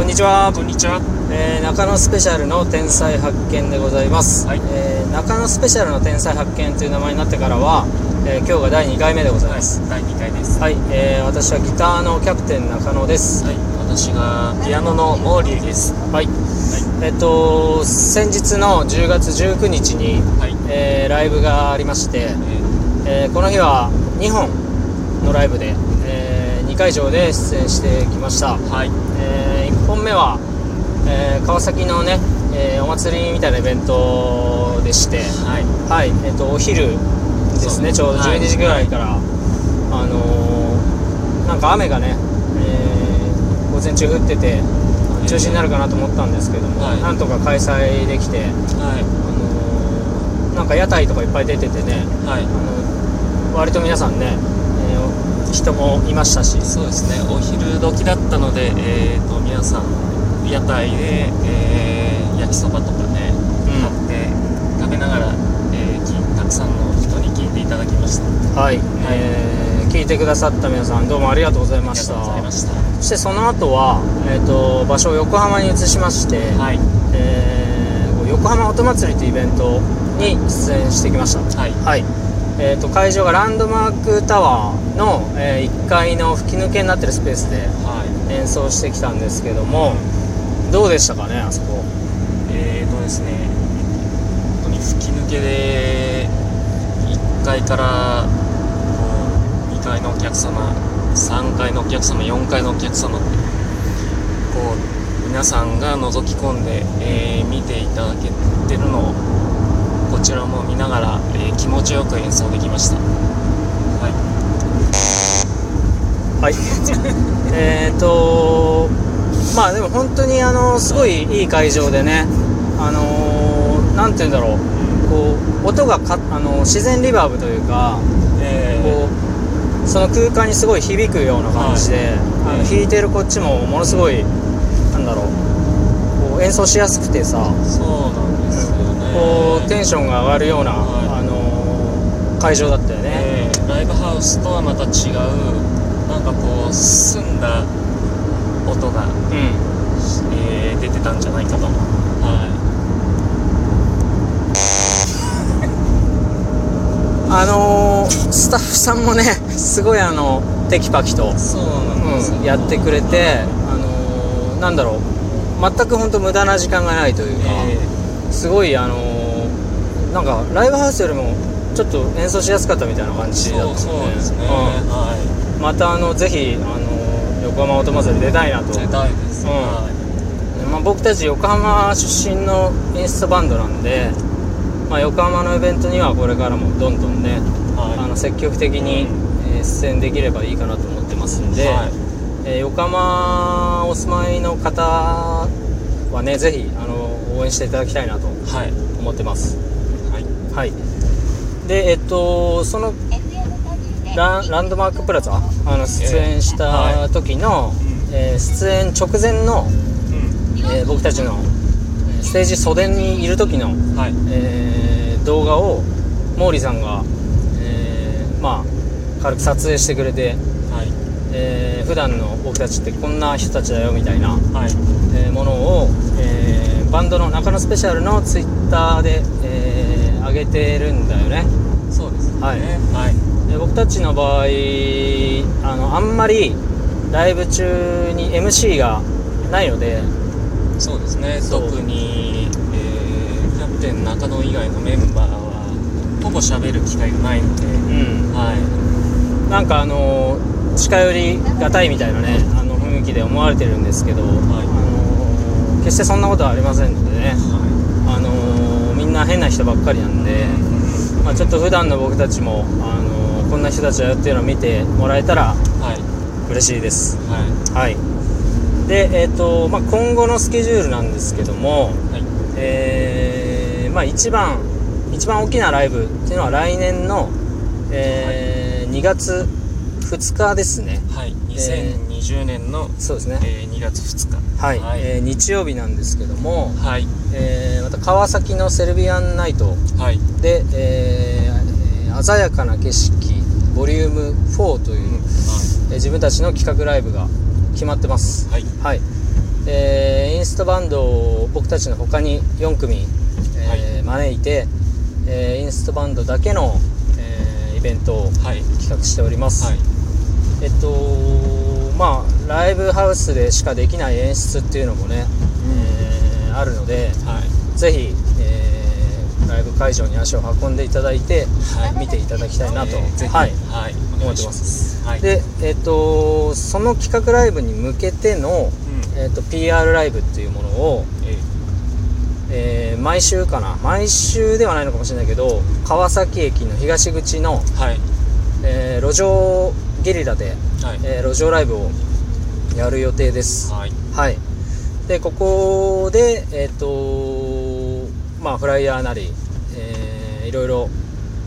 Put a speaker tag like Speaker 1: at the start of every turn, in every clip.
Speaker 1: こんにちは、
Speaker 2: こんにちは。
Speaker 1: えー中野スペシャルの天才発見でございます、
Speaker 2: はい
Speaker 1: えー中野スペシャルの天才発見という名前になってからは、えー今日が第2回目でございます
Speaker 2: 第2回です。
Speaker 1: はい、えー私はギターのキャプテン中野です
Speaker 2: はい。私がピアノのモーリーです。
Speaker 1: はい、えっと先日の10月19日に、
Speaker 2: はい。
Speaker 1: えーライブがありまして、
Speaker 2: え
Speaker 1: えーこの日は2本のライブで、え2会場で出演してきました
Speaker 2: ーはい。
Speaker 1: え1本目は、えー川崎のね、えーお祭りみたいなイベントでして、
Speaker 2: はい。
Speaker 1: はいえっとお昼ですねちょうど
Speaker 2: はい
Speaker 1: 12時ぐらいから、あのーなんか雨がね、えー午前中降ってて中止になるかなと思ったんですけども、
Speaker 2: はい
Speaker 1: なんとか開催できて、
Speaker 2: は
Speaker 1: あのーなんか屋台とかいっぱい出ててね、
Speaker 2: い。はい。
Speaker 1: あの割と皆さんね、えー人もいましたし
Speaker 2: そうですね。お昼時だったので、えっ、と、皆さん、屋台で、えー焼きそばとかね、
Speaker 1: うん
Speaker 2: 買って、食べながら、えーきたくさんの人に聞いていただきました。あ
Speaker 1: はい、えー聞いてくださった皆さんどうもありがとうございました。そしてその後は、えー、と場所を横浜に移しまして、
Speaker 2: はい。
Speaker 1: えー横浜音祭りというイベントに出演してきました
Speaker 2: はい。
Speaker 1: はい、えー、と会場がランドマークタワーの、え1階の吹き抜けになってるスペースで
Speaker 2: はい。
Speaker 1: 演奏してきたんですけどもどうでしたかねあそこ？
Speaker 2: えーとですね、本当に吹き抜けで、1階からこう2階のお客様、3階のお客様、4階のお客様、こう皆さんが覗き込んで、えー見ていただけてるのを、こちらも見ながら、えー気持ちよく演奏できました。はい、
Speaker 1: はい。えっとまあでも本当にあのすごいいい会場でねあのーなんて言うんだろう。こう音がかあの自然リバーブというか
Speaker 2: え
Speaker 1: こうその空間にすごい響くような感じで、あの
Speaker 2: ええ
Speaker 1: 弾いてるこっちもものすごいなんだろう演奏しやすくてさ
Speaker 2: そうなんですよね。
Speaker 1: こうテンションが上がるような、
Speaker 2: はい。
Speaker 1: あのー会場だったよね、
Speaker 2: えーライブハウスとはまた違うなんかこう澄んだ音が、
Speaker 1: うん。
Speaker 2: えー出てたんじゃないかと。は
Speaker 1: あのースタッフさんもねすごいあのテキパキと
Speaker 2: うん、
Speaker 1: やってくれて、あのーなんだろう全く本当無駄な時間がないというか、
Speaker 2: え
Speaker 1: すごいあのーなんかライブハウスよりもちょっと演奏しやすかったみたいな感
Speaker 2: ー
Speaker 1: じだった
Speaker 2: そう
Speaker 1: もんね
Speaker 2: そうですね、
Speaker 1: う
Speaker 2: は
Speaker 1: んまたあのぜひ、あのー横浜音祭り出たいなと。
Speaker 2: い出たいです、
Speaker 1: うん。
Speaker 2: は
Speaker 1: まあ、僕たち横浜出身のインストバンドなんで、まあ、横浜のイベントにはこれからもどんどんね、
Speaker 2: いはい。
Speaker 1: あの積極的に、えー出演できればいいかなと思ってますんで、
Speaker 2: はい
Speaker 1: えー横浜お住まいの方はねぜひあの応援していただきたいなと
Speaker 2: はい。
Speaker 1: 思ってます。
Speaker 2: はい。
Speaker 1: はい。でえっとそのランランドマークプラザあの出演した時の、えー出演直前の、
Speaker 2: うん。
Speaker 1: えー僕たちのえーステージ袖にいる時の、
Speaker 2: はい。
Speaker 1: えー動画を毛利さんが、えーまあ軽く撮影してくれて、
Speaker 2: はい。
Speaker 1: えー普段の僕たちってこんな人たちだよみたいな、
Speaker 2: はい
Speaker 1: えーものを、えーバンドの中野スペシャルのツイッターで、えー上げてるんだよね。
Speaker 2: そうですね。
Speaker 1: はい
Speaker 2: はい。
Speaker 1: で僕たちの場合あのあんまりライブ中に MC がないので
Speaker 2: そうですね。特に、えーキャプテン中野以外のメンバーはほぼ喋る機会がないので、
Speaker 1: うん。
Speaker 2: はい。
Speaker 1: なんかあの近寄りがたいみたいなねあの雰囲気で思われてるんですけど、あの決してそんなことはありませんのでね、
Speaker 2: は
Speaker 1: あのみんな変な人ばっかりなんで、まあ、ちょっと普段の僕たちも、あのこんな人たちだよっていうのを見てもらえたら
Speaker 2: いはい。
Speaker 1: 嬉しいです。
Speaker 2: はい。
Speaker 1: はい。でえっ、と、まあ、今後のスケジュールなんですけども
Speaker 2: はい。
Speaker 1: えーまあ一番一番大きなライブっていうのは来年の、えー2月2日ですね。
Speaker 2: はい、2020年の、
Speaker 1: そうですね。
Speaker 2: えー2月2日。
Speaker 1: はい、
Speaker 2: はい、
Speaker 1: えー日曜日なんですけども、
Speaker 2: はい。
Speaker 1: えーまた川崎のセルビアンナイト。
Speaker 2: はい。
Speaker 1: で、えーえー鮮やかな景色。ボリューム4という、えー自分たちの企画ライブが決まってます。
Speaker 2: はい。
Speaker 1: はい。えーインストバンドを僕たちの他に4組、えー招いて、えーインストバンドだけの、えーイベントを
Speaker 2: はい。
Speaker 1: 企画しております、
Speaker 2: はい
Speaker 1: えっとまあライブハウスでしかできない演出っていうのもね、えーあるので
Speaker 2: はい。
Speaker 1: ぜひ、えーライブ会場に足を運んでいただいて、
Speaker 2: はい。
Speaker 1: 見ていただきたいなと、
Speaker 2: えー
Speaker 1: はい。
Speaker 2: はい。
Speaker 1: 思ってます。
Speaker 2: はい。
Speaker 1: でえっとその企画ライブに向けての、
Speaker 2: うん。
Speaker 1: えっと PR ライブっていうものを、
Speaker 2: え
Speaker 1: え。ー毎週かな。毎週ではないのかもしれないけど川崎駅の東口の、
Speaker 2: ーはい。
Speaker 1: えー路上ゲリラで、
Speaker 2: はい。
Speaker 1: えー路上ライブをやる予定です。
Speaker 2: はい。
Speaker 1: はい。でここでえっ、とまあフライヤーなり、えーいろいろ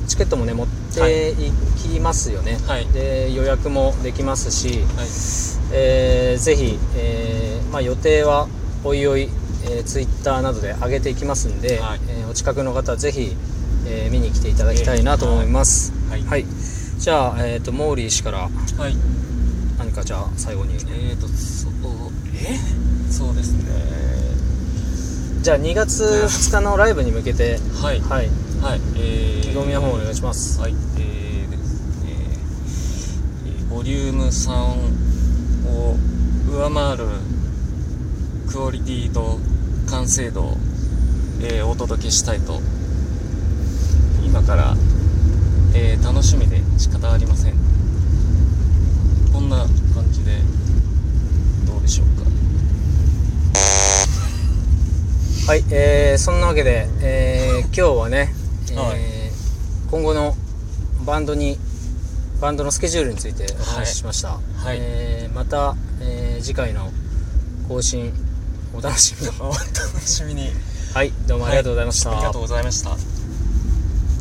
Speaker 1: チケットもね持っていきますよね、
Speaker 2: はい。
Speaker 1: で予約もできますし、
Speaker 2: はい。
Speaker 1: えーぜひ、えーまあ、予定はおいおい、えー、ツイッターなどで上げていきますんで、
Speaker 2: はい。
Speaker 1: えーお近くの方ぜひ、えー見に来ていただきたいなと思います、
Speaker 2: はい。
Speaker 1: はい、じゃあ、えー、とモーリー氏から
Speaker 2: はい。
Speaker 1: 何かじゃあ最後に。
Speaker 2: えーとそうえ？そうですね。
Speaker 1: じゃあ2月2日のライブに向けて
Speaker 2: はい。
Speaker 1: はい。
Speaker 2: はい。えー。
Speaker 1: 意気込みの方お願いします。
Speaker 2: はい。えーですね。えーボリューム3を上回るクオリティと完成度を、えーお届けしたいと今から、えー楽しみで仕方ありません。こんな感じでどうでしょうか。
Speaker 1: はい、えーそんなわけで、えー今日はね、えー
Speaker 2: はい
Speaker 1: 今後のバンドにバンドのスケジュールについてお話ししました、
Speaker 2: はい。
Speaker 1: えーまた、えー次回の更新お楽しみに。
Speaker 2: お楽しみに。
Speaker 1: はいどうもありがとうございました、
Speaker 2: ありがとうございました